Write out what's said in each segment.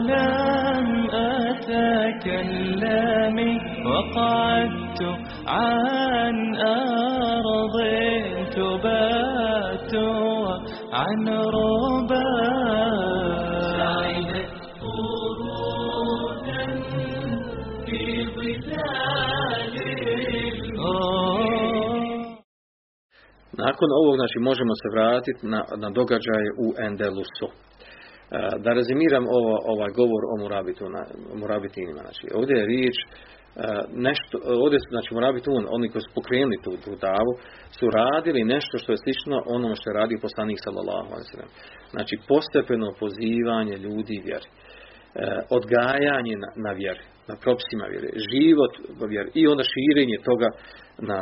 لم أتكلم وقعدت عن أرض تبات عن ربا سعدت قرونا في ظلال Nakon ovog znači, možemo se vratiti na, na događaje u Endelusu. E, Da rezimiram ovo, ovaj govor o Murabitu, na, o Murabitinima. Znači, ovdje je riječ e, nešto, ovdje su, znači Murabitun, oni koji su pokrenuli tu, tu davu, su radili nešto što je slično onome što je radio poslanik sallallahu. Znači postepeno pozivanje ljudi vjeri. E, odgajanje na, na vjeri, na propisima vjere, život vjeri i onda širenje toga na,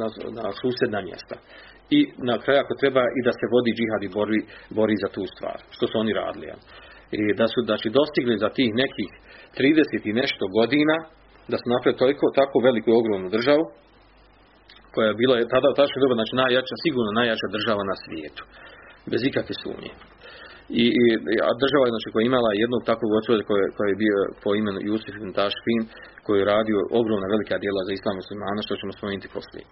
na, na susjedna mjesta. I na kraju ako treba i da se vodi džihad i bori, bori za tu stvar, što su oni radili. jel. I da su znači, dostigli za tih nekih 30 i nešto godina, da su napravili toliko, tako veliku i ogromnu državu, koja je bila tada u tačno doba, znači najjača, sigurno najjača država na svijetu. Bez ikakve sumnje. I, i a država znači, koja je imala jednog takvog očovjeka koji, koji je bio po imenu Jusuf ibn Tašfin, koji je radio ogromna velika djela za islam muslimana, što ćemo spomenuti poslije. E,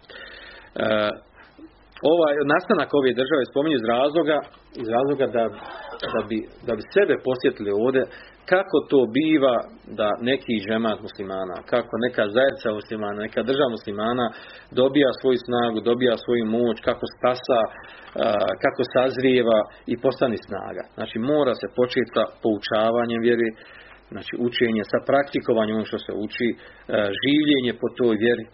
ovaj nastanak ove države spominje iz razloga, iz razloga da, da, bi, da bi sebe posjetili ovdje kako to biva da neki džemat muslimana, kako neka zajednica muslimana, neka država muslimana dobija svoju snagu, dobija svoju moć, kako stasa, kako sazrijeva i postane snaga. Znači mora se početi sa poučavanjem vjeri, znači učenje sa praktikovanjem ono što se uči, življenje po toj vjeri,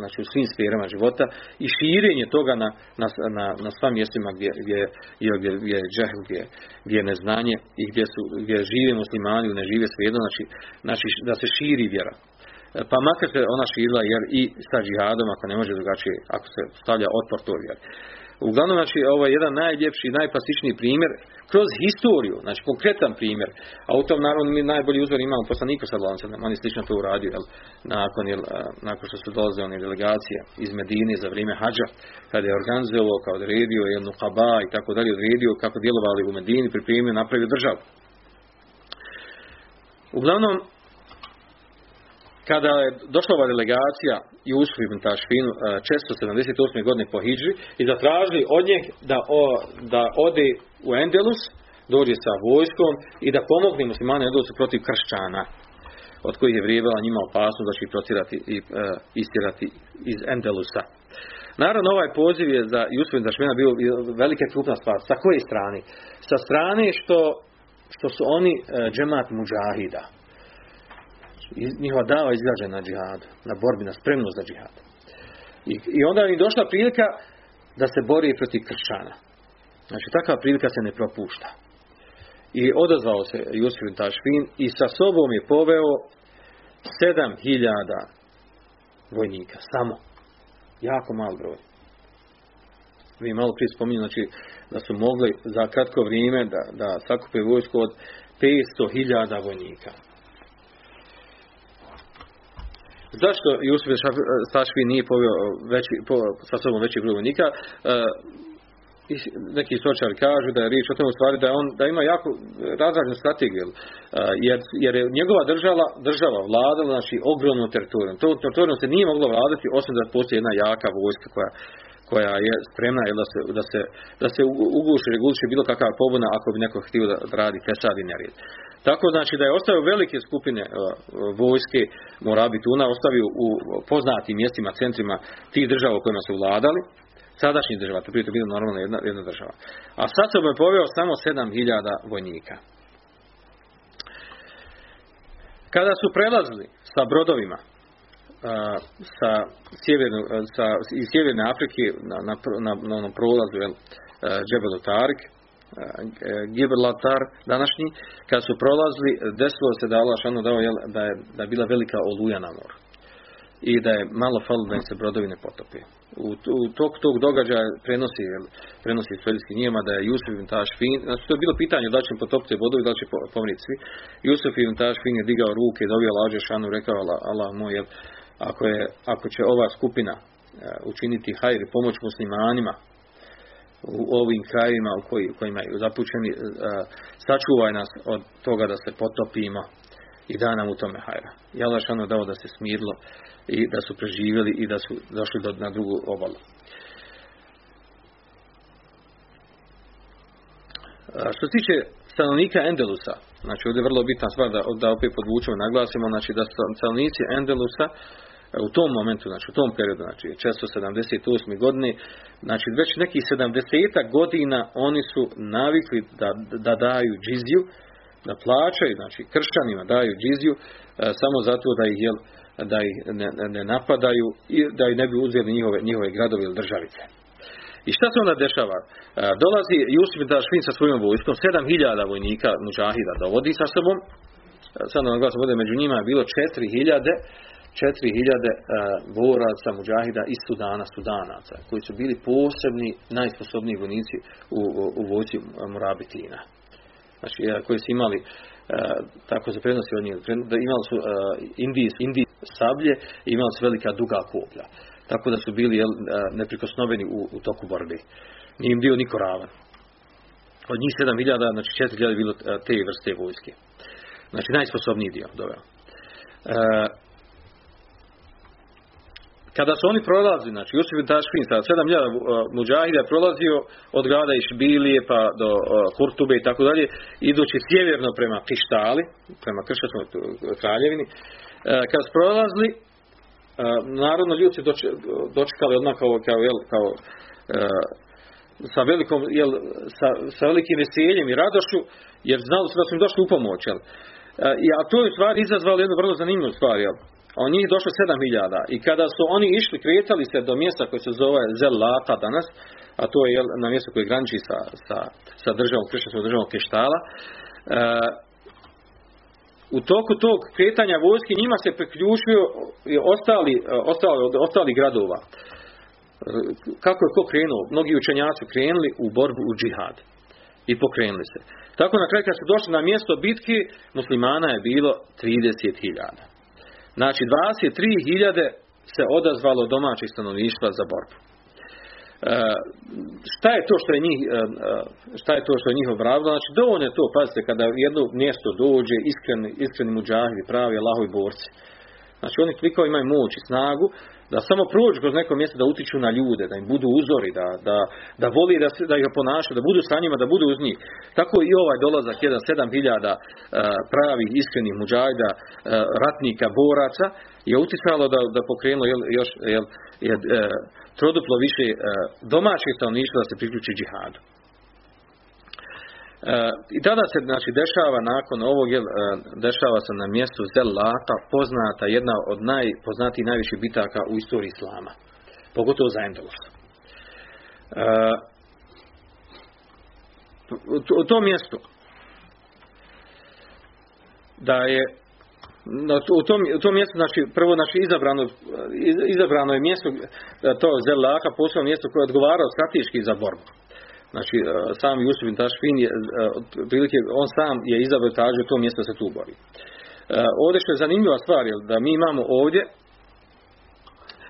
znači u svim sferama života i širenje toga na, na, na, na sva mjestima gdje, gdje, gdje, gdje je džehl, gdje, gdje je neznanje i gdje, su, gdje žive muslimani ili ne žive svejedno, znači, znači da se širi vjera. Pa makar se ona širila jer i sa džihadom, ako ne može drugačije, ako se stavlja otpor toj vjeri. Uglavnom, znači, ovo je jedan najljepši najplastičniji primjer kroz historiju, znači konkretan primjer. A u tom naravno mi najbolji uzor imamo poslanika sa Lancenom, on je slično to uradio, jel, nakon, jel, nakon što su dolaze one delegacije iz Medine za vrijeme hađa, kada je organizovao, kao odredio jednu kaba i tako dalje, odredio kako djelovali u Medini, pripremio, napravio državu. Uglavnom, kada je došla ova delegacija Jusuf ibn Tašfinu 478. godine po Hidži i zatražili od njeg da, o, da ode u Endelus, dođe sa vojskom i da pomogne muslimane Endelusu protiv kršćana od kojih je vrijebala njima opasnost da će ih protirati i e, istirati iz Endelusa. Naravno, ovaj poziv je za Jusuf ibn bio velika krupna stvar. Sa koje strane? Sa strane što, što su oni e, džemat muđahida njihova dava izgrađena na džihadu, na borbi, na spremnost za džihad. I, I onda im došla prilika da se bori protiv kršćana. Znači, takva prilika se ne propušta. I odazvao se Jusuf ibn Tašfin i sa sobom je poveo sedam hiljada vojnika, samo. Jako mal broj. Vi malo prije spominju, znači, da su mogli za kratko vrijeme da, da sakupe vojsku od 500 hiljada vojnika. Zašto Jusuf Stašvi nije poveo veći, po, sa sobom veći broj vojnika? E, neki istočari kažu da je riječ o tom stvari da, on, da ima jako razrađenu strategiju, e, jer, jer je njegova država, država vladala znači, ogromnom teritorijom. To teritorijom se nije moglo vladati osim da postoji jedna jaka vojska koja, koja je spremna jel, da se, da se, da se uguši, reguliše bilo kakav pobuna ako bi neko htio da, radi fesad i nerijed. Tako znači da je ostavio velike skupine uh, vojske Morabituna, ostavio u poznatim mjestima, centrima tih država u kojima su vladali, sadašnjih država, to prije to bilo normalno jedna, jedna država. A sad se je poveo samo 7000 vojnika. Kada su prelazili sa brodovima sa, sjevernu, sa iz sjeverne Afrike na, na, na, na onom prolazu jel, Džebelu Tarik, Gibraltar današnji, kad su prolazili, desilo se da Allah šanu dao da, je, da je bila velika oluja na moru i da je malo falo da im se brodovi ne potopi. U, u tog, događaja prenosi, prenosi Sveljski njema da je Jusuf ibn Tašfin, znači to je bilo pitanje da li će potopiti brodovi, da li će pomriti svi. Jusuf ibn Tašfin je digao ruke, dobio lađe šanu, rekao Allah, Allah moj, ako, je, ako će ova skupina učiniti hajr i pomoć muslimanima u ovim krajevima u, koji, u kojima je zapućeni, sačuvaj nas od toga da se potopimo i da nam u tome hajra. I Allah šano dao da se smirilo i da su preživjeli i da su došli do, na drugu obalu. Što se tiče stanovnika Endelusa, znači ovdje je vrlo bitna stvar da, da opet podvučemo, naglasimo, znači da stanovnici Endelusa u tom momentu, znači u tom periodu, znači 678. godine, znači već nekih 70 godina oni su navikli da, da daju džiziju, da plaćaju, znači kršćanima daju džiziju e, samo zato da ih, jel, da ih ne, ne, napadaju i da ih ne bi uzeli njihove, njihove gradove ili državice. I šta se onda dešava? E, dolazi Jusuf Dašvin sa svojom vojskom, 7000 vojnika muđahida dovodi sa sobom, e, sad na glasom bude među njima je bilo 4000 4000 boraca muđahida iz Sudana, Sudanaca, koji su bili posebni, najsposobniji vojnici u, u, u vojci Morabitina. Znači, koji su imali, tako se prenosi od njih, da imali su Indiji, Indiji sablje i imali su velika duga koplja. Tako da su bili jel, neprikosnoveni u, u toku borbe. Nije im bio niko ravan. Od njih 7000, znači 4000 je bilo te vrste vojske. Znači najsposobniji dio doveo. Kada su oni prolazili, znači Jusuf ibn Tašfin sa 7000 muđahida je prolazio od grada Išbilije pa do Kurtube i tako dalje, idući sjeverno prema Kištali, prema Kršćanskoj kraljevini. Kada su prolazili, narodno ljudi dočekali odmah kao, kao, jel, kao sa velikom, jel, sa, sa velikim veseljem i radošću, jer znali su da su im došli u pomoć, jel. A to je u stvari izazvalo jednu vrlo zanimljivu stvar, jel. A od njih došlo 7000 i kada su oni išli, kretali se do mjesta koje se zove Zelata danas, a to je na mjestu koje graniči sa, sa, sa državom, kršćanskom državom Keštala, e, u toku tog kretanja vojske njima se priključio ostali, ostali, ostali gradova. E, kako je ko krenuo? Mnogi učenjaci krenuli u borbu u džihad i pokrenuli se. Tako na kraju kad su došli na mjesto bitke, muslimana je bilo 30.000. Znači 23.000 se odazvalo domaćih stanovništva za borbu. E, šta je to što je njih, e, e, šta je to što je njih obravilo? Znači dovoljno je to, pazite, kada jedno mjesto dođe iskreni, iskreni muđahidi, pravi Allahovi borci. Znači oni toliko imaju moć i snagu da samo prođu kroz neko mjesto da utiču na ljude, da im budu uzori, da, da, da voli da, da ih ponašaju, da budu sa njima, da budu uz njih. Tako i ovaj dolazak, jedan sedam hiljada e, pravih, iskrenih muđajda, e, ratnika, boraca, je uticalo da, da pokrenulo jel, još jel, je, e, troduplo više domaćih stanovništva da se priključi džihadu. I tada se znači dešava nakon ovog jel, dešava se na mjestu Zelata poznata jedna od najpoznatijih najviših bitaka u istoriji islama. Pogotovo za Endelus. U tom mjestu da je u tom, u tom mjestu, znači, prvo, znači, izabrano, izabrano je mjesto, to Zelaka, posebno mjesto koje je odgovarao strateški za borbu. Znači, e, sam Jusuf bin Tašfin je, e, prilike, on sam je izabrao tražio to mjesto da se tu bori. E, ovdje što je zanimljiva stvar, je da mi imamo ovdje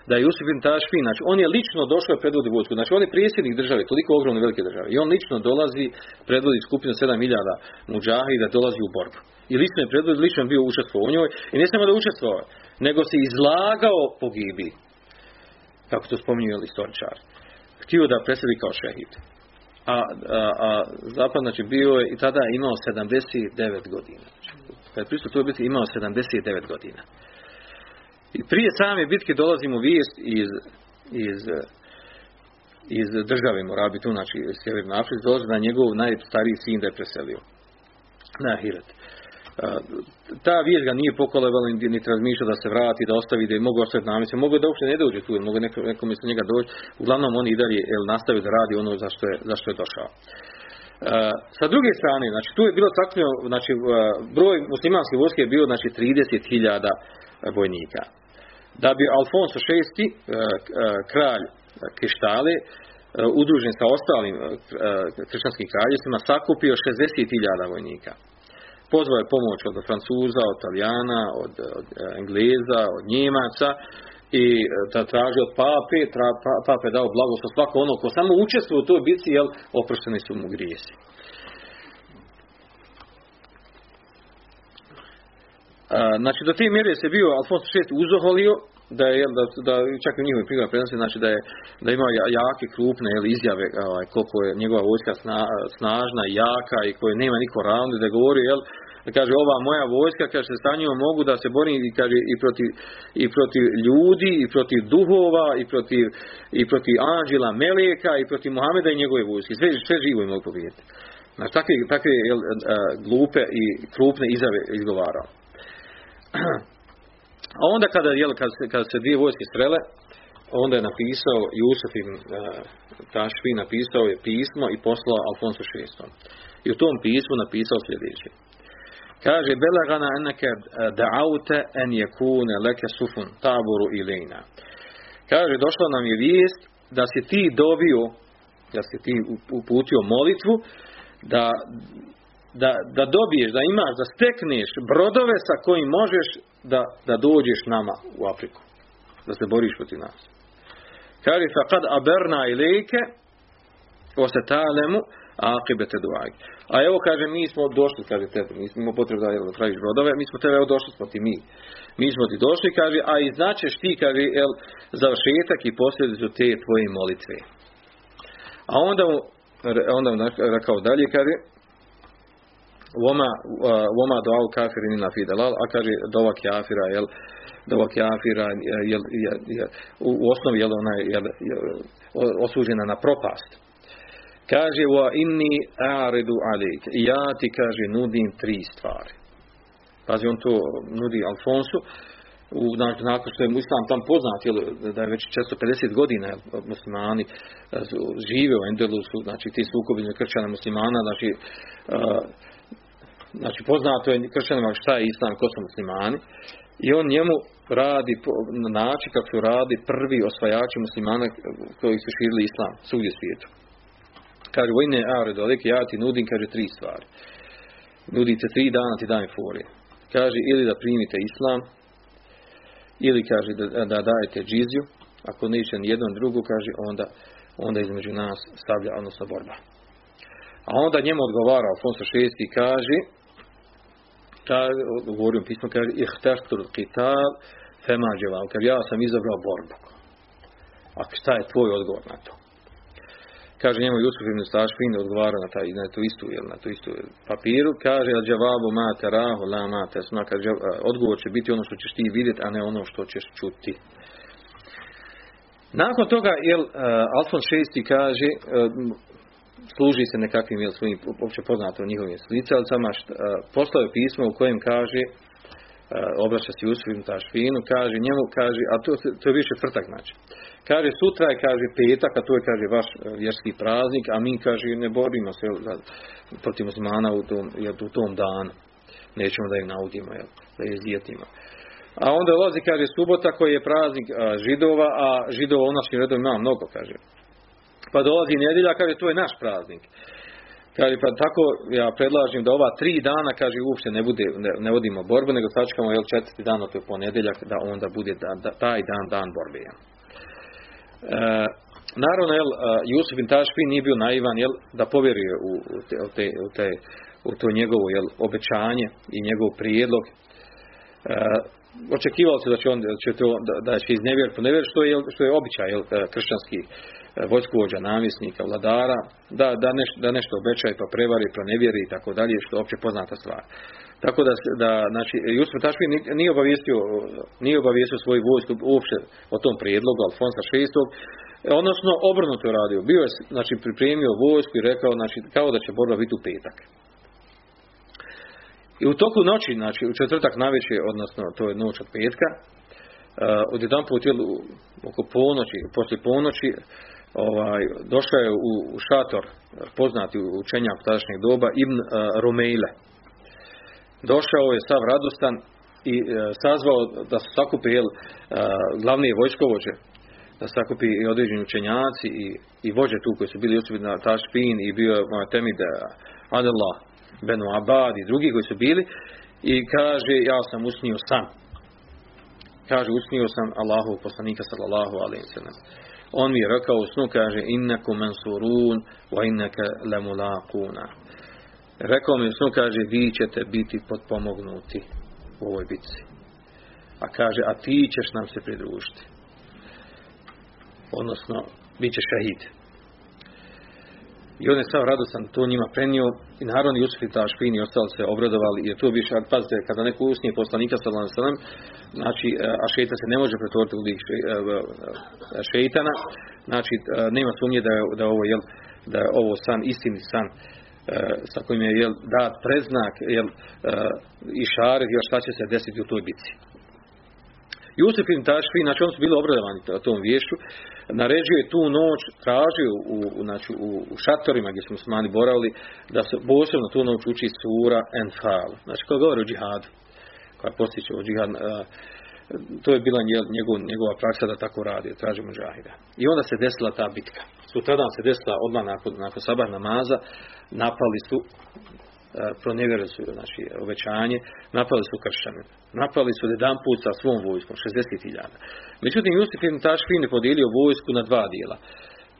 da je Jusuf bin Tašfin, znači on je lično došao predvodi vojsku. Znači on je prijedsjednik države, toliko ogromne velike države. I on lično dolazi, predvodi skupinu 7000 muđahida, dolazi u borbu. I lično je predvodi, lično je bio učestvovao u njoj. I ne samo da učestvovao, nego se izlagao pogibi. Kako to spominju istoričari. Htio da presedi kao šehid a, a, a zapad znači bio je i tada imao 79 godina. Kad je pristup to biti imao 79 godina. I prije same bitke dolazimo vijest iz, iz, iz države Morabi, tu znači Sjeverne Afrike, dolazi da njegov najstariji sin da je preselio na Hiret. Ta vijest ga nije pokolevala niti razmišljao da se vrati, da ostavi, da je mogu ostaviti namjese, mogu da uopće ne dođe tu, mogu neko, neko njega doći, uglavnom on i dalje jel, nastavio da radi ono za što je, za što je došao. Uh, sa druge strane, znači tu je bilo sakupljeno, znači broj muslimanske vojske je bio znači 30.000 vojnika. Da bi Alfonso VI, uh, kralj Krištale, udružen sa ostalim kršćanskim kraljevstvima, sakupio 60.000 vojnika pozvao je pomoć od Francuza, od Italijana, od, od Engleza, od Njemaca i da traži od pape, tra, pa, pape dao blagoslov svako ono ko samo učestvuje u toj bitci, jel, oprošteni su mu grijesi. Znači, do te mjere se bio Alfonso VI uzoholio da je da, da čak i u njihovim prigodama prenosi znači da je da ima jake krupne izjave ovaj, koliko je njegova vojska sna, snažna jaka i koje nema niko ravni da govori jel da kaže ova moja vojska kaže se sa mogu da se borim i kaže i protiv i protiv ljudi i protiv duhova i protiv i protiv anđela meleka i protiv Muhameda i njegove vojske. Sve sve živo i mogu pobijediti znači takve takve jel, glupe i krupne izjave izgovarao A onda kada, jel, kad, kad se dvije vojske strele, onda je napisao Jusuf ibn uh, Tašvi, napisao je pismo i poslao Alfonso VI. I u tom pismu napisao sljedeće. Kaže, Belagana eneke da'aute en jekune leke sufun taboru ilina. Kaže, došla nam je vijest da si ti dobio, da si ti uputio molitvu, da, da, da dobiješ, da imaš, da stekneš brodove sa kojim možeš da, da dođeš nama u Afriku. Da se boriš protiv nas. Kaže, fa kad aberna ilike, o se talemu, akibete duaj. A evo, kaže, mi smo došli, kaže tebi, mi smo potrebu da, da tražiš brodove, mi smo tebe, evo došli smo ti mi. Mi smo ti došli, kaže, a i značeš ti, kaže, el, završetak i posljedicu te tvoje molitve. A onda mu, onda mu rekao dalje, kaže, Voma, voma do al kafiri ni na fidelal, a kaže dova kafira, jel, kafira, jel, jel, jel, u, u osnovi, jel, ona je osuđena na propast. Kaže, wa inni a'ridu alik, ja ti, kaže, nudim tri stvari. Pazi, on to nudi Alfonsu, u, nakon što je islam tam poznat, jel, da je već 450 godina jel, muslimani žive u Endelusu, znači ti sukobi kršćana muslimana, znači uh, znači poznato je kršćanima šta je islam, ko su muslimani, i on njemu radi na način kako radi prvi osvajači muslimana koji su širili islam svugdje svijetu. Kaže, vojne aredo, alike ja ti nudim, kaže, tri stvari. Nudite tri dana, ti daj forije. Kaže, ili da primite islam, ili kaže da, da dajete džiziju, ako neće ni jednom drugu, kaže, onda, onda između nas stavlja, odnosno borba. A onda njemu odgovara Alfonso VI kaže, kaže, govorio u pismu, kaže, ihtartur qital fema dževal, kaže, ja sam izabrao borbu. A šta je tvoj odgovor na to? Kaže njemu Jusuf ibn Stašfin odgovara na, taj, na tu istu, jel, na tu istu papiru, kaže, al džavabu mate rahu, la mate sma, kaže, odgovor će biti ono što ćeš ti vidjeti, a ne ono što ćeš čuti. Nakon toga, jel, Alfons VI kaže, služi se nekakvim svojim opće poznatom njihovim slicalicama, poslao je pismo u kojem kaže, obraća se Jusufim Tašfinu, kaže njemu, kaže, a to, to je više frtak znači. Kaže, sutra je, kaže, petak, a to je, kaže, vaš vjerski praznik, a mi, kaže, ne borimo se protiv muslimana u tom, jel, u tom danu. Nećemo da ih naudimo, jel, da ih izdijetimo. A onda ulazi, kaže, subota koji je praznik a, židova, a židova u našim redom ima mnogo, kaže pa dolazi nedjelja, kaže, to je naš praznik. Kaže, pa tako ja predlažem da ova tri dana, kaže, uopšte ne, bude, ne, ne vodimo borbu, nego sačekamo, jel, četvrti dan, to je ponedjeljak, da onda bude da, da, taj dan, dan borbe. E, naravno, jel, Jusuf bin Tašfi nije bio naivan, jel, da povjeruje u, u, te, u, te, u, to njegovo, jel, obećanje i njegov prijedlog. E, očekivalo se da će on da će to da, da će iznevjer po nevjer što je što je običaj jel, kršćanski vojskovođa, namjesnika, vladara, da, da, neš, da nešto obećaje pa prevari, pronevjeri i tako dalje, što je opće poznata stvar. Tako da, da znači, Jusuf Tašpin nije obavijestio, nije obavijestio svoju vojsku uopće o tom prijedlogu Alfonsa VI. Odnosno, obrnuto je radio. Bio je, znači, pripremio vojsku i rekao, znači, kao da će borba biti u petak. I u toku noći, znači u četvrtak navečer, odnosno to je noć od petka, uh, odjedan put oko ponoći, poslije ponoći, ovaj, došao je u, šator poznati učenjak tadašnjeg doba Ibn uh, Rumejle. Došao je sav radostan i uh, sazvao da se sakupi jel, uh, glavni vojskovođe da se sakupi i određeni učenjaci i, i vođe tu koji su bili na Tašpin i bio je Temid Adela Benu Abad i drugi koji su bili i kaže ja sam usnio san kaže usnio sam Allahu poslanika sallallahu alaihi sallam on mi je rekao u snu kaže innaku mansurun wa innaka lamulaquna. Rekao mi u snu kaže vi ćete biti potpomognuti u ovoj bitci. A kaže a ti ćeš nam se pridružiti. Odnosno bit će šahid. I on je sav radostan to njima prenio i naravno Jusuf i Tašpin i ostali se obradovali jer to više, pazite, kada neko usnije poslanika sallallahu alejhi znači a šejtan se ne može pretvoriti u šejtana, znači nema sumnje da je, da ovo jel, da je ovo san istini san sa kojim je jel, dat preznak jel, i šaret još šta će se desiti u toj bitci. Jusuf im Tašfi, znači oni su bili obradovani tom vješću, naređuje tu noć, tražio u, znači, u, u šatorima gdje smo smani boravili, da se posebno tu noć uči sura Enfal. Znači, koja govori o džihadu, koja postiče o džihad, to je bila njegov, njegova praksa da tako radi, tražimo džahida. I onda se desila ta bitka. Sutradan se desila odmah nakon, nakon sabah namaza, napali su pronevjerili su znači, obećanje, napali su kršćane. Napali su jedan put sa svom vojskom, 60.000. Međutim, Jusuf ibn Tašfin je podijelio vojsku na dva dijela.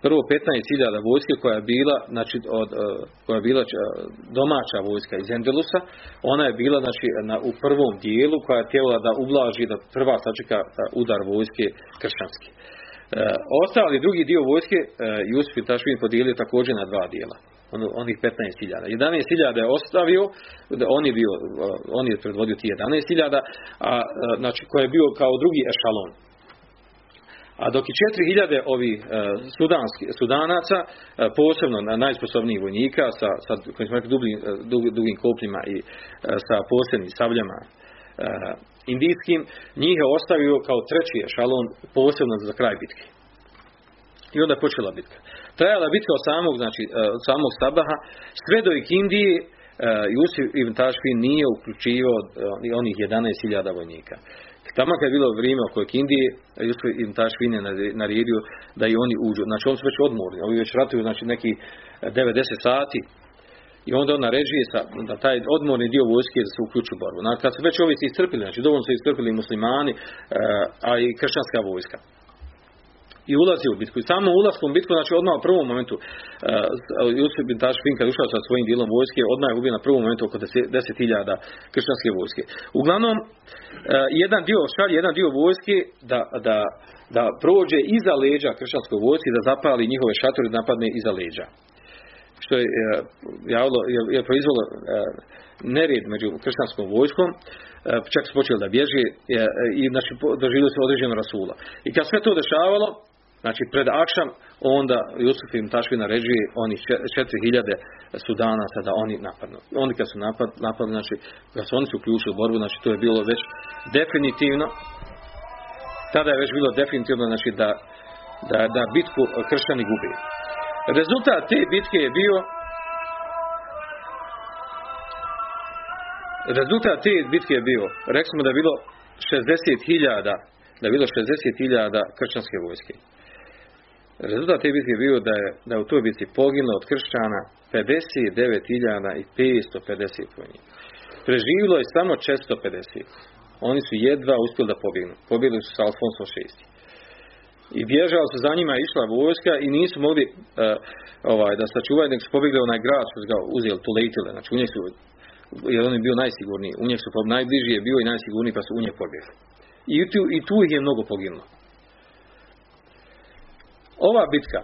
Prvo 15.000 vojske koja je bila, znači, od, koja je bila domaća vojska iz Endelusa, ona je bila znači, na, u prvom dijelu koja je htjela da ublaži, da prva sačeka udar vojske kršćanske. E, ostali drugi dio vojske Jusuf ibn Tašfin podijelio također na dva dijela ono, onih 15.000. 11.000 je ostavio, on je, bio, on je predvodio ti 11.000, a znači koji je bio kao drugi ešalon. A dok i 4.000 ovih sudanski, sudanaca, posebno na najsposobnijih vojnika, sa, sa kojim smo rekli dugim, dugim kopljima i sa posebnim savljama indijskim, njih je ostavio kao treći ešalon posebno za kraj bitke. I onda je počela bitka. Trajala bitka od samog, znači, od samog sabaha, sve do Ikindije, Jusif ibn Tašfin nije uključivao onih 11.000 vojnika. Tamo kad je bilo vrijeme oko Indije, Jusuf ibn Tašfin je naredio da i oni uđu. Znači oni su već odmorni, oni već ratuju znači, neki 90 sati i onda on naređuje sa, da taj odmorni dio vojske da se uključi u borbu. Znači, kad su već ovi se istrpili, znači dovoljno su istrpili muslimani, a i kršćanska vojska i ulazi u bitku. I samo ulaskom u bitku, znači odmah u prvom momentu, uh, Jusuf bin Tašfin kad ušao sa svojim dijelom vojske, odmah je ubio na prvom momentu oko 10.000 kršćanske vojske. Uglavnom, uh, jedan dio šalje, jedan dio vojske da, da, da prođe iza leđa kršćanskoj vojske, da zapali njihove šatore da napadne iza leđa. Što je uh, javilo, je, je proizvalo uh, nered među kršćanskom vojskom, čak su počeli da bježe i znači, doživjeli su određeno rasula. I kad sve to dešavalo, Znači, pred Akšam, onda Jusuf im Tašvi naređuje onih 4000 sudanaca da oni napadnu. Oni kad su napad, napadli, znači, kad su oni su uključili u borbu, znači, to je bilo već definitivno, tada je već bilo definitivno, znači, da, da, da bitku kršćani gubi. Rezultat te bitke je bio rezultat te bitke je bio, rekli smo da je bilo 60.000 da je bilo 60.000 kršćanske vojske. Rezultat te bitke bio da je, da u toj bitci poginulo od kršćana 59.550 vojnika. Preživilo je samo 450. Oni su jedva uspjeli da pobjegnu. Pobjegli su sa Alfonso VI. I bježala su za njima išla vojska i nisu mogli uh, ovaj, da sačuvaju, nek su pobjegli onaj grad, su ga uzeli, Tulejtile. Znači u njih su, jer on je bio najsigurniji. U njih su najbliži je bio i najsigurniji, pa su u njih pobjegli. I tu, I tu ih je mnogo poginulo. Ova bitka,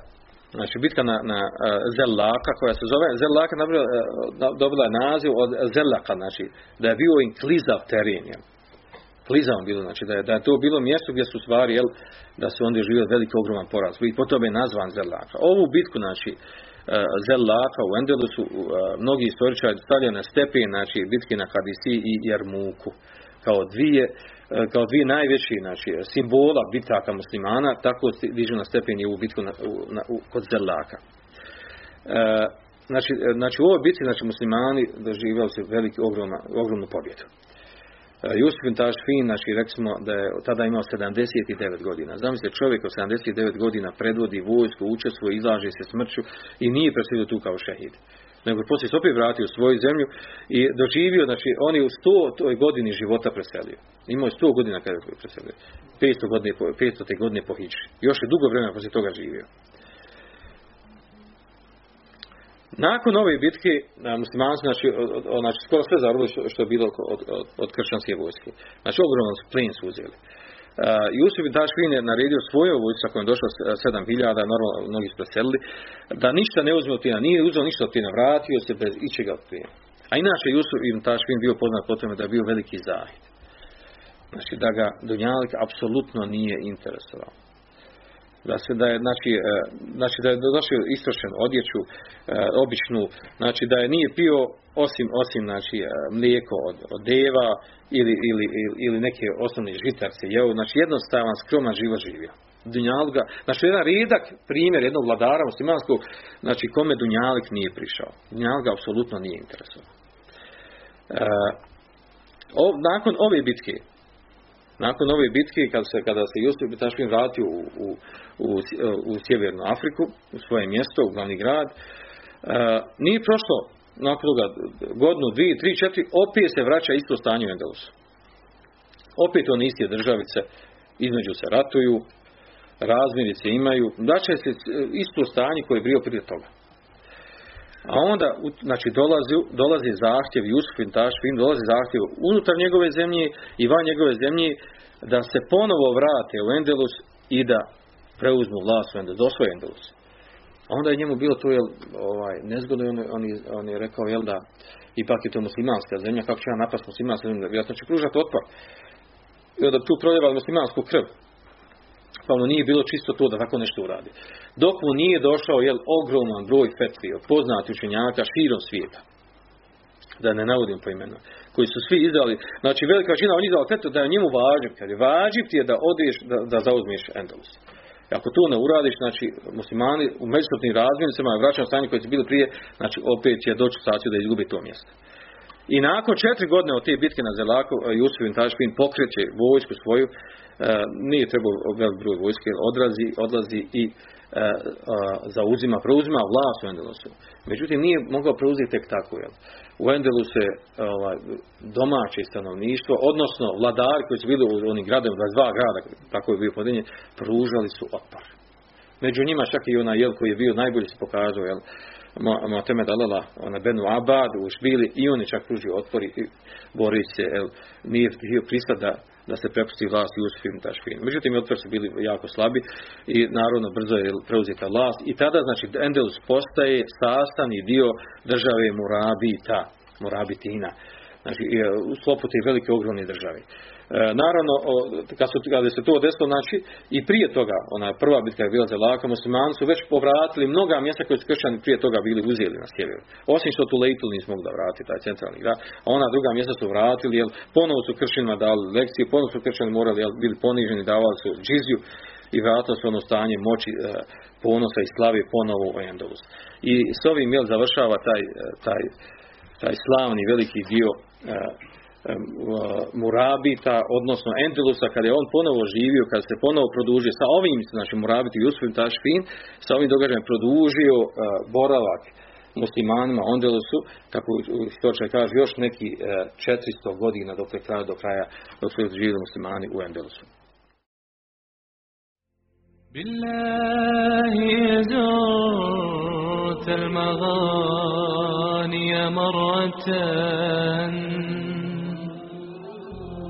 znači bitka na, na uh, Zellaka, koja se zove, Zellaka dobila, uh, dobila naziv od Zellaka, znači da je bio in klizav teren, jel? Bilo, znači da je, da je to bilo mjesto gdje su stvari, jel, da su onda živjeli veliki ogroman poraz. I po tome je nazvan Zellaka. Ovu bitku, znači, Zellaka u Endelusu, mnogi istoričari stavljaju na stepen, znači bitke na Hadisi i Jarmuku kao dvije kao dvije najveći znači, simbola bitaka muslimana, tako dižu na stepen i u bitku na, u, na, u, kod Zerlaka. E, znači, znači, u ovoj bitci znači, muslimani doživjeli su veliki, ogromna, ogromnu pobjedu. E, Jusuf bin Tašfin, znači, rekli smo da je tada imao 79 godina. Zamislite, čovjek od 79 godina predvodi vojsku, učestvuje, izlaže se smrću i nije preselio tu kao šehid nego poslije se opet vratio u svoju zemlju i doživio, znači on je u 100 godini života preselio. Imao je 100 godina kada je preselio. 500 godine, 500 godine po hiči. Još je dugo vremena poslije toga živio. Nakon ove bitke, muslimani znači, znači skoro sve zarobili što, što je bilo od, od, od kršćanske vojske. Znači ogromno plen su uzeli. Jusuf bin Tašvin je naredio svojoj vojsci, ako je došlo 7000, normalno mnogi su preselili, da ništa ne uzme od plijena, nije uzeo ništa od plijena, vratio se bez ičega od plijena. A inače Jusuf bin Tašvin bio poznat po tome da je bio veliki zahid. Znači da ga Dunjalik apsolutno nije interesovao da se da je znači, e, znači da je došao istrošen odjeću e, običnu znači da je nije pio osim osim znači e, mlijeko od, od deva ili, ili, ili, neke osnovne žitarce jeo znači jednostavan skroman život živio Dunjalga, znači jedan redak primjer jednog vladara muslimanskog, znači kome Dunjalik nije prišao. Dunjalga apsolutno nije interesovao. E, nakon ove bitke, nakon ove bitke, kada se, kada se Jusuf Bitašvin vratio u, u, u, u Sjevernu Afriku, u svoje mjesto, u glavni grad, e, nije prošlo nakon toga godinu, dvije, tri, četiri, opet se vraća isto stanje u Endelusu. Opet oni iste državice između se ratuju, razmirice imaju, vraća se isto stanje koje je bio prije toga. A onda, znači, dolazi, dolazi zahtjev Jusuf bin Tašfin, dolazi zahtjev unutar njegove zemlje i van njegove zemlje da se ponovo vrate u Endelus i da preuzmu vlast u Endelus, osvoje Endelus. A onda je njemu bilo to jel, ovaj, nezgodno on, on, on je rekao jel da ipak je to muslimanska zemlja, kako će ja napast muslimanska zemlja, ja znači pružati otpor. I onda tu proljeva muslimansku krv. Ono nije bilo čisto to da tako nešto uradi. Dok mu nije došao jel, ogroman broj fetvi od poznati učenjaka širom svijeta. Da ne navodim po imenu. Koji su svi izdali, znači velika većina on izdala fetvu da je njemu važiv. Kad je važiv ti je da odeš, da, da zauzmeš Endalus. I ako to ne uradiš, znači muslimani u međusobnim razmjenicama vraćaju stanje koje su bili prije, znači opet će doći u da izgubi to mjesto. I nakon četiri godine od te bitke na Zelaku, Jusuf bin Tašpin pokreće vojsku svoju, nije trebao velik broj vojske, odlazi, odlazi i e, zauzima, preuzima vlast u Endelusu. Međutim, nije mogao preuzeti tek tako, jel? U Endelu se ovaj, domaće stanovništvo, odnosno vladari koji su bili u onim gradovima, 22 grada, tako je bio podeljen, pružali su otpor. Među njima čak i onaj jel koji je bio najbolji se pokazao, jel, Mohamed Alala, ona Benu Abad u Šbili i on je čak pružio otpor i bori se, jel, nije htio pristati da, da se prepusti vlast Jusuf ibn Tašfin. Međutim, otpor su bili jako slabi i naravno brzo je preuzeta vlast i tada, znači, Endelus postaje sastavni dio države Murabita, Murabitina. Znači, u sklopu te velike ogromne države. E, naravno, kad, su, kada se to desilo, znači, i prije toga, ona prva bitka je bila za laka, muslimani su već povratili mnoga mjesta koje su kršćani prije toga bili uzeli na sjeveru. Osim što tu Lejtu nismo mogli da vrati, taj centralni grad, a ona druga mjesta su vratili, jer ponovo su kršćanima dali lekcije, ponovo su kršćani morali, jel, bili poniženi, davali su džiziju i vratili su ono stanje moći, e, ponosa i slave ponovo u Endolus. I s ovim, jel, završava taj, e, taj, taj slavni veliki dio Murabita, odnosno Endelusa, kada je on ponovo živio, kada se ponovo produžio sa ovim, znači Murabiti Jusufim Tašfin, sa ovim događajem produžio uh, boravak muslimanima Endelusu, kako što kaže, još neki uh, 400 godina dok je kraja do kraja, dok su živjeli muslimani u Endelusu. بالله زرت المغاني مرة